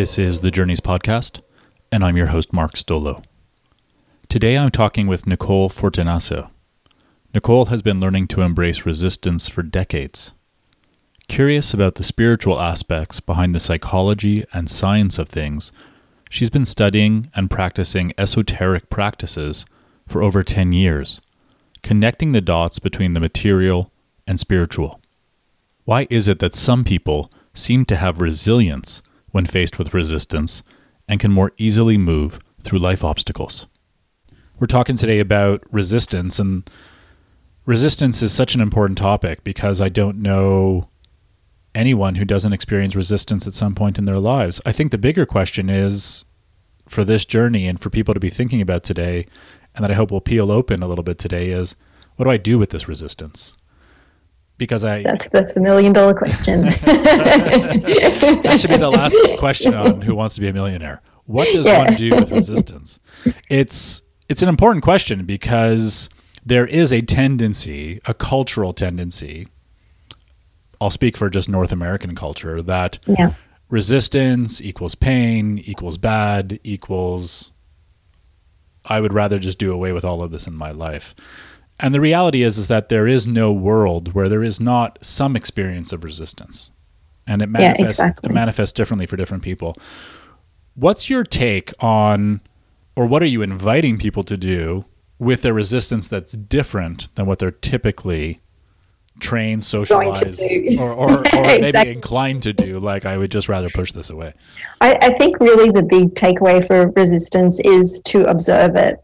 This is the Journeys Podcast, and I'm your host, Mark Stolo. Today I'm talking with Nicole Fortunato. Nicole has been learning to embrace resistance for decades. Curious about the spiritual aspects behind the psychology and science of things, she's been studying and practicing esoteric practices for over 10 years, connecting the dots between the material and spiritual. Why is it that some people seem to have resilience when faced with resistance and can more easily move through life obstacles. We're talking today about resistance, and resistance is such an important topic because I don't know anyone who doesn't experience resistance at some point in their lives. I think the bigger question is for this journey and for people to be thinking about today, and that I hope will peel open a little bit today is what do I do with this resistance? Because I that's that's the million dollar question. that should be the last question on Who Wants to Be a Millionaire. What does yeah. one do with resistance? It's it's an important question because there is a tendency, a cultural tendency. I'll speak for just North American culture that yeah. resistance equals pain equals bad equals. I would rather just do away with all of this in my life. And the reality is is that there is no world where there is not some experience of resistance. And it manifests yeah, exactly. it manifests differently for different people. What's your take on or what are you inviting people to do with a resistance that's different than what they're typically trained, socialized, or, or, or exactly. maybe inclined to do. Like, I would just rather push this away. I, I, think really the big takeaway for resistance is to observe it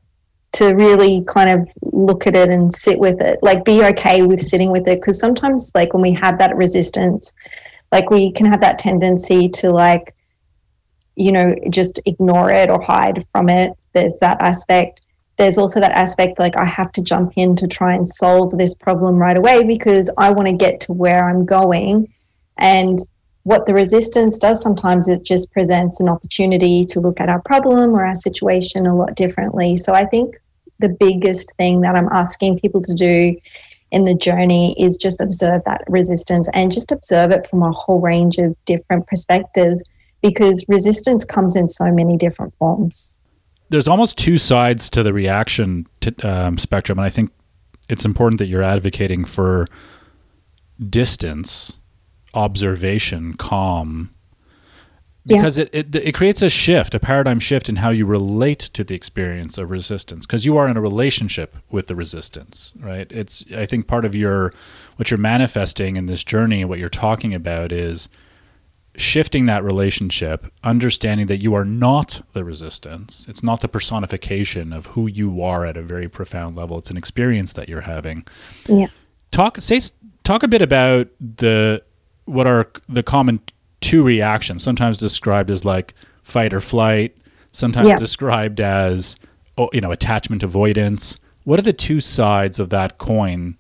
to really kind of look at it and sit with it like be okay with sitting with it. Because sometimes like when we have that resistance like we can have that tendency to like you know just ignore it or hide from it. There's that aspect. There's also that aspect like i have to jump in to try and solve this problem right away because i want to get to where i'm going. And what the resistance does sometimes it just presents an opportunity to look at our problem or our situation a lot differently so i think the biggest thing that I'm asking people to do in the journey is just observe that resistance and just observe it from a whole range of different perspectives because resistance comes in so many different forms. There's almost two sides to the reaction to, um, spectrum, and I think it's important that you're advocating for distance, observation, calm, because yeah. it, it, it creates a shift, a paradigm shift in how you relate to the experience of resistance because you are in a relationship with the resistance, right? It's I think part of your what you're manifesting in this journey, what you're talking about is shifting that relationship, understanding that you are not the resistance. It's not the personification of who you are at a very profound level. It's an experience that you're having. Yeah. Talk say talk a bit about the what are the common two reactions, sometimes described as like fight or flight, sometimes yeah. described as you know attachment avoidance. What are the two sides of that coin?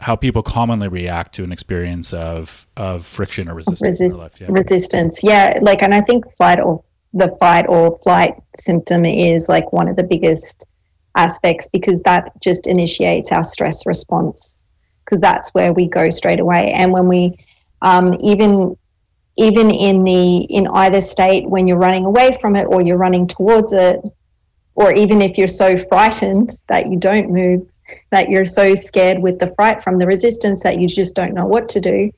How people commonly react to an experience of of friction or resistance Resist- yeah. Resistance, yeah. Like, and I think flight or the fight or flight symptom is like one of the biggest aspects because that just initiates our stress response because that's where we go straight away. And when we um, even even in the in either state when you're running away from it or you're running towards it or even if you're so frightened that you don't move that you're so scared with the fright from the resistance that you just don't know what to do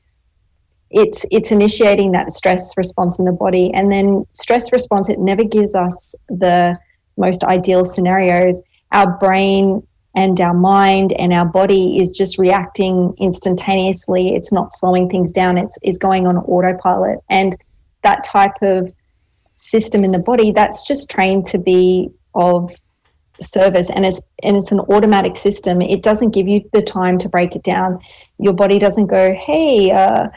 it's it's initiating that stress response in the body. And then stress response it never gives us the most ideal scenarios. Our brain and our mind and our body is just reacting instantaneously. It's not slowing things down, it's, it's going on autopilot. And that type of system in the body, that's just trained to be of service. And it's and it's an automatic system. It doesn't give you the time to break it down. Your body doesn't go hey uh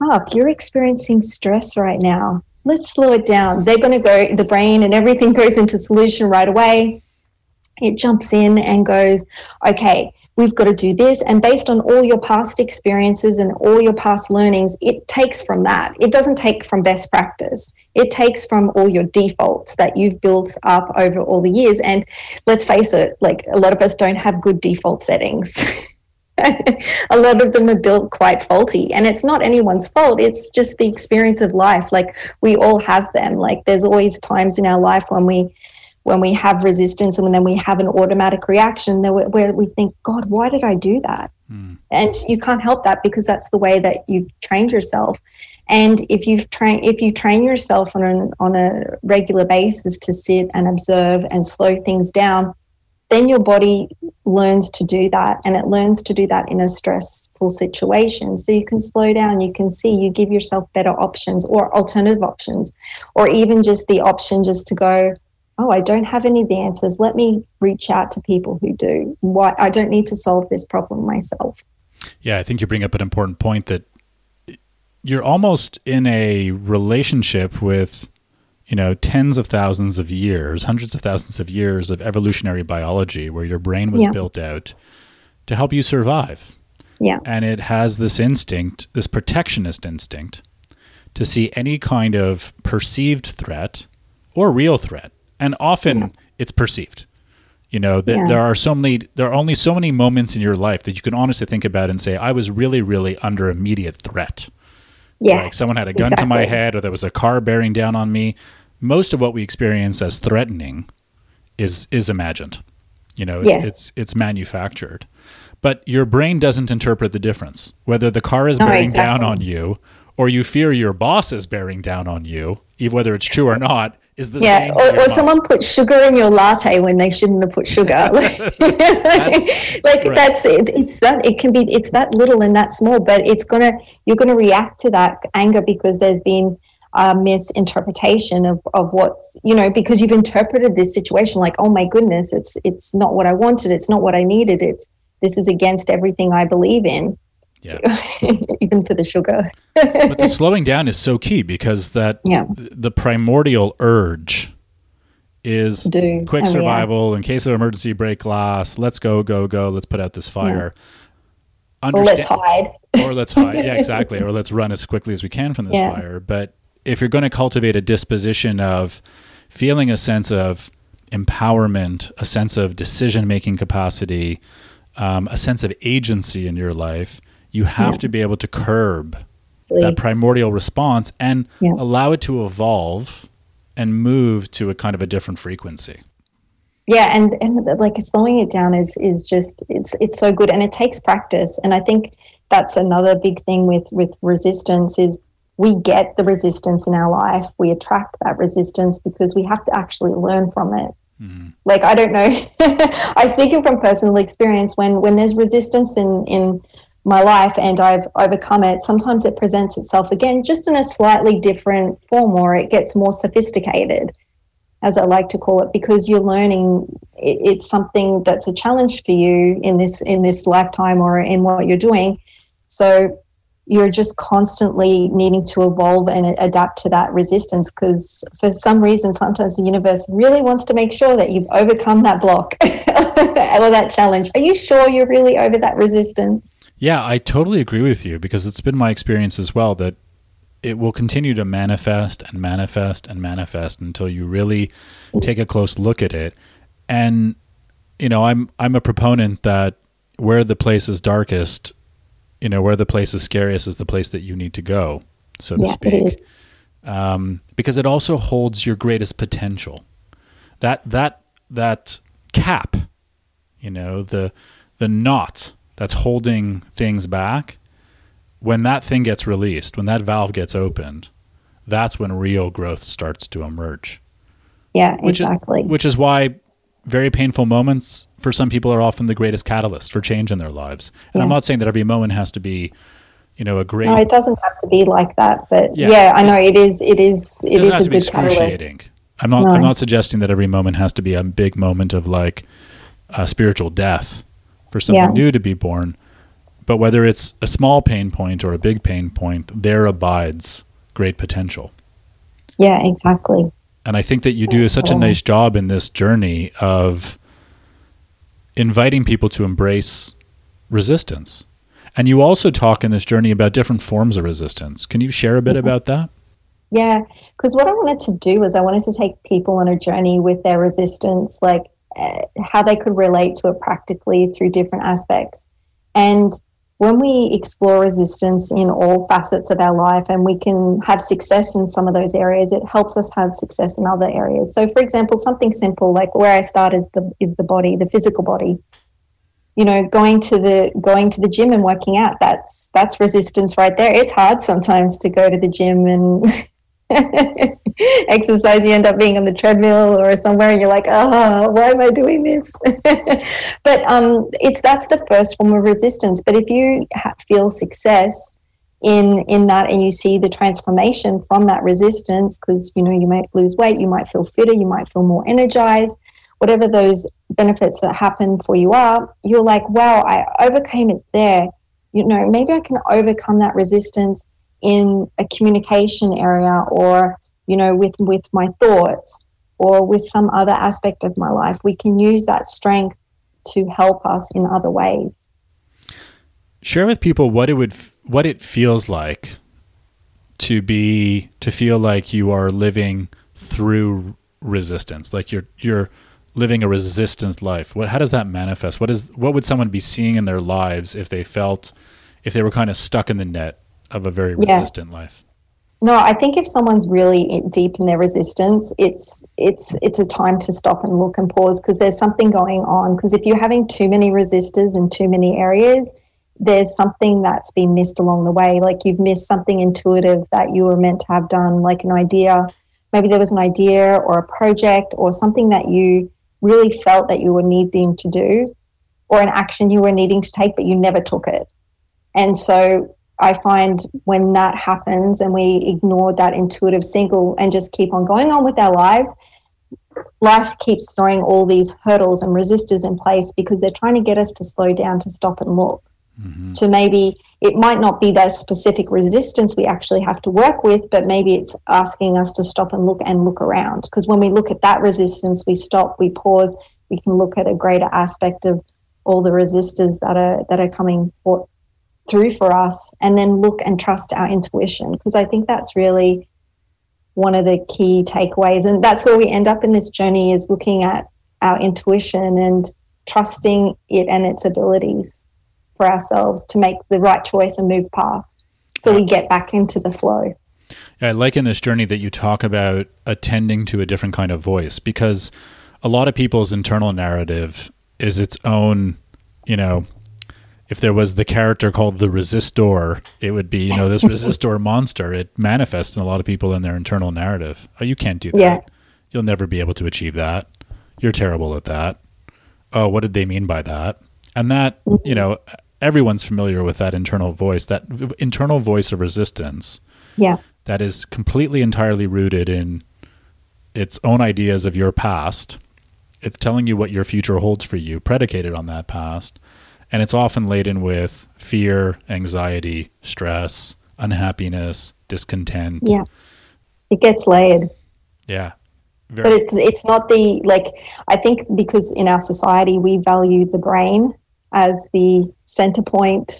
mark you're experiencing stress right now. Let's slow it down. They're going to go the brain and everything goes into solution right away it jumps in and goes, okay, we've got to do this. And based on all your past experiences and all your past learnings, it takes from that. It doesn't take from best practice, it takes from all your defaults that you've built up over all the years. And let's face it, like a lot of us don't have good default settings. a lot of them are built quite faulty and it's not anyone's fault it's just the experience of life like we all have them like there's always times in our life when we when we have resistance and then we have an automatic reaction where we think god why did i do that? Mm. and you can't help that because that's the way that you've trained yourself. And if you train if you train yourself on an, on a regular basis to sit and observe and slow things down then your body learns to do that and it learns to do that in a stressful situation. So you can slow down you can see you give yourself better options or alternative options or even just the option just to go oh i don't have any of the answers let me reach out to people who do why i don't need to solve this problem myself yeah i think you bring up an important point that you're almost in a relationship with you know, tens of thousands of years, hundreds of thousands of years of evolutionary biology where your brain was yeah. built out to help you survive. Yeah. And it has this instinct, this protectionist instinct, to see any kind of perceived threat or real threat. And often yeah. it's perceived. You know, th- yeah. there are so many there are only so many moments in your life that you can honestly think about and say, I was really, really under immediate threat. Yeah. Like someone had a gun exactly. to my head or there was a car bearing down on me most of what we experience as threatening is is imagined. You know, it's, yes. it's, it's manufactured. But your brain doesn't interpret the difference. Whether the car is bearing exactly. down on you or you fear your boss is bearing down on you, whether it's true or not, is the yeah. Or, or someone put sugar in your latte when they shouldn't have put sugar. that's, like right. that's it. It's that it can be it's that little and that small, but it's gonna you're gonna react to that anger because there's been a misinterpretation of, of what's you know because you've interpreted this situation like oh my goodness it's it's not what i wanted it's not what i needed it's this is against everything i believe in yeah even for the sugar but the slowing down is so key because that yeah. the primordial urge is Do. quick oh, survival yeah. in case of emergency break glass let's go go go let's put out this fire yeah. Understand- or let's hide or let's hide yeah exactly or let's run as quickly as we can from this yeah. fire but if you're going to cultivate a disposition of feeling a sense of empowerment, a sense of decision making capacity, um, a sense of agency in your life, you have yeah. to be able to curb that primordial response and yeah. allow it to evolve and move to a kind of a different frequency. Yeah, and, and like slowing it down is is just it's it's so good and it takes practice. And I think that's another big thing with with resistance is we get the resistance in our life, we attract that resistance because we have to actually learn from it. Mm-hmm. Like I don't know, I speaking from personal experience. When when there's resistance in in my life and I've overcome it, sometimes it presents itself again, just in a slightly different form, or it gets more sophisticated, as I like to call it, because you're learning. It, it's something that's a challenge for you in this in this lifetime or in what you're doing. So you're just constantly needing to evolve and adapt to that resistance because for some reason sometimes the universe really wants to make sure that you've overcome that block or that challenge are you sure you're really over that resistance yeah i totally agree with you because it's been my experience as well that it will continue to manifest and manifest and manifest until you really take a close look at it. And you know i'm i'm a proponent that where the place is darkest you know where the place is scariest is the place that you need to go so to yeah, speak. um, because it also holds your greatest potential. That that that cap you know the the knot that's holding things back when that thing gets released when that valve gets opened that's when real growth starts to emerge yeah which exactly is, which is why very painful moments for some people are often the greatest catalyst for change in their lives. And yeah. I'm not saying that every moment has to be, you know, a great. No, it doesn't have to be like that. But yeah, yeah I know it is. It is. It, it is a good catalyst. I'm not. No. I'm not suggesting that every moment has to be a big moment of like a spiritual death for something yeah. new to be born. But whether it's a small pain point or a big pain point, there abides great potential. Yeah, exactly. And I think that you do such a nice job in this journey of inviting people to embrace resistance. And you also talk in this journey about different forms of resistance. Can you share a bit mm-hmm. about that? Yeah, because what I wanted to do was I wanted to take people on a journey with their resistance, like uh, how they could relate to it practically through different aspects. And when we explore resistance in all facets of our life and we can have success in some of those areas, it helps us have success in other areas. So, for example, something simple like where I start is the is the body, the physical body. You know, going to the going to the gym and working out that's that's resistance right there. It's hard sometimes to go to the gym and exercise, you end up being on the treadmill or somewhere, and you're like, ah, oh, why am I doing this? but um, it's that's the first form of resistance. But if you ha- feel success in in that, and you see the transformation from that resistance, because you know you might lose weight, you might feel fitter, you might feel more energized. Whatever those benefits that happen for you are, you're like, wow, I overcame it there. You know, maybe I can overcome that resistance in a communication area or you know with with my thoughts or with some other aspect of my life we can use that strength to help us in other ways. Share with people what it would what it feels like to be to feel like you are living through resistance like you're you're living a resistance life. What how does that manifest? What is what would someone be seeing in their lives if they felt if they were kind of stuck in the net of a very resistant life. No, I think if someone's really deep in their resistance, it's it's it's a time to stop and look and pause because there's something going on. Because if you're having too many resistors in too many areas, there's something that's been missed along the way. Like you've missed something intuitive that you were meant to have done, like an idea. Maybe there was an idea or a project or something that you really felt that you were needing to do, or an action you were needing to take, but you never took it. And so I find when that happens and we ignore that intuitive single and just keep on going on with our lives, life keeps throwing all these hurdles and resistors in place because they're trying to get us to slow down, to stop and look. Mm-hmm. To maybe it might not be that specific resistance we actually have to work with, but maybe it's asking us to stop and look and look around. Because when we look at that resistance, we stop, we pause, we can look at a greater aspect of all the resistors that are that are coming for, through for us and then look and trust our intuition because I think that's really one of the key takeaways and that's where we end up in this journey is looking at our intuition and trusting it and its abilities for ourselves to make the right choice and move past so we get back into the flow. Yeah, I like in this journey that you talk about attending to a different kind of voice because a lot of people's internal narrative is its own, you know, if there was the character called the resistor, it would be, you know, this resistor monster. It manifests in a lot of people in their internal narrative. Oh, you can't do that. Yeah. You'll never be able to achieve that. You're terrible at that. Oh, what did they mean by that? And that, you know, everyone's familiar with that internal voice, that internal voice of resistance. Yeah. That is completely entirely rooted in its own ideas of your past. It's telling you what your future holds for you, predicated on that past and it's often laden with fear, anxiety, stress, unhappiness, discontent. Yeah. It gets layered. Yeah. Very. But it's it's not the like I think because in our society we value the brain as the center point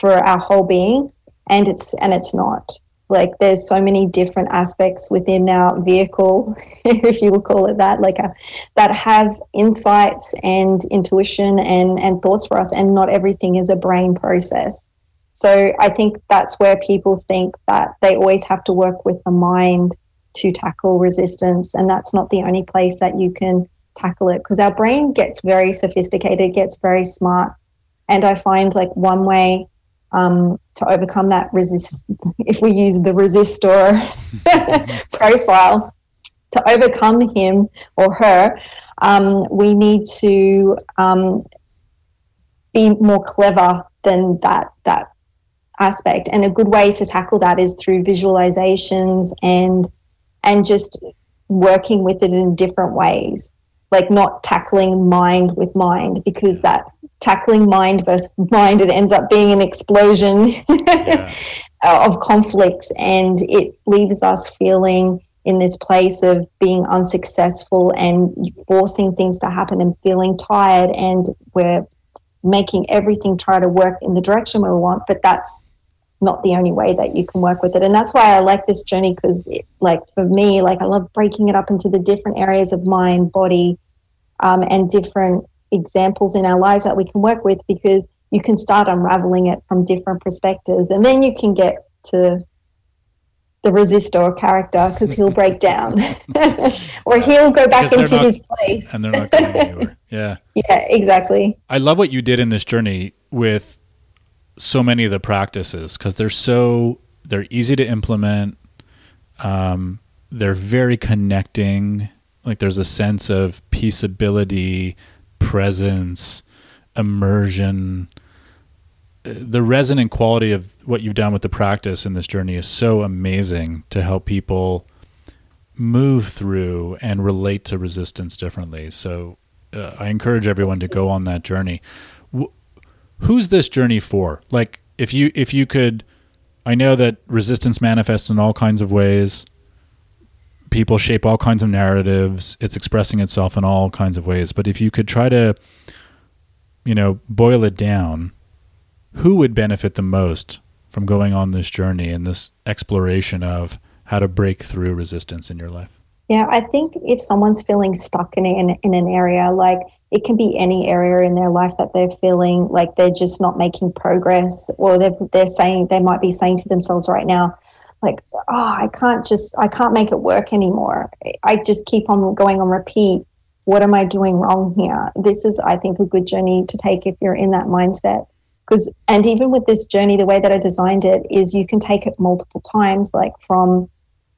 for our whole being and it's and it's not like there's so many different aspects within our vehicle if you will call it that like a, uh, that have insights and intuition and and thoughts for us and not everything is a brain process. So i think that's where people think that they always have to work with the mind to tackle resistance and that's not the only place that you can tackle it because our brain gets very sophisticated gets very smart. And i find like one way um, to overcome that resist if we use the resistor profile to overcome him or her um, we need to um, be more clever than that that aspect. And a good way to tackle that is through visualizations and and just working with it in different ways. Like not tackling mind with mind because that tackling mind versus mind, it ends up being an explosion yeah. of conflict and it leaves us feeling in this place of being unsuccessful and forcing things to happen and feeling tired and we're making everything try to work in the direction we want but that's not the only way that you can work with it and that's why i like this journey because like for me like i love breaking it up into the different areas of mind body um, and different examples in our lives that we can work with because you can start unraveling it from different perspectives. And then you can get to the resistor character because he'll break down. Or he'll go back into not, his place. and they're not going anywhere. Yeah. Yeah exactly. I love what you did in this journey with so many of the practices because they're so they're easy to implement um, they're very connecting. Like there's a sense of peaceability presence immersion the resonant quality of what you've done with the practice in this journey is so amazing to help people move through and relate to resistance differently. So uh, I encourage everyone to go on that journey. W- who's this journey for? Like if you if you could I know that resistance manifests in all kinds of ways. People shape all kinds of narratives. It's expressing itself in all kinds of ways, but if you could try to you know, boil it down, who would benefit the most from going on this journey and this exploration of how to break through resistance in your life? Yeah, I think if someone's feeling stuck in, in, in an area, like it can be any area in their life that they're feeling like they're just not making progress, or they're, they're saying, they might be saying to themselves right now, like, oh, I can't just, I can't make it work anymore. I just keep on going on repeat. What am I doing wrong here? This is, I think, a good journey to take if you're in that mindset because and even with this journey the way that i designed it is you can take it multiple times like from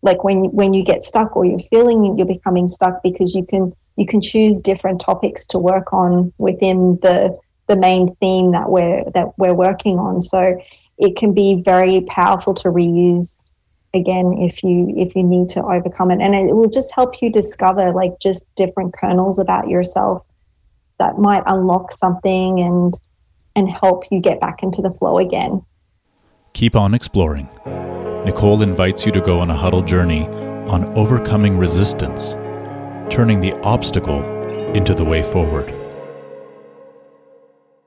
like when when you get stuck or you're feeling you're becoming stuck because you can you can choose different topics to work on within the the main theme that we're that we're working on so it can be very powerful to reuse again if you if you need to overcome it and it will just help you discover like just different kernels about yourself that might unlock something and and help you get back into the flow again. Keep on exploring. Nicole invites you to go on a huddle journey on overcoming resistance, turning the obstacle into the way forward.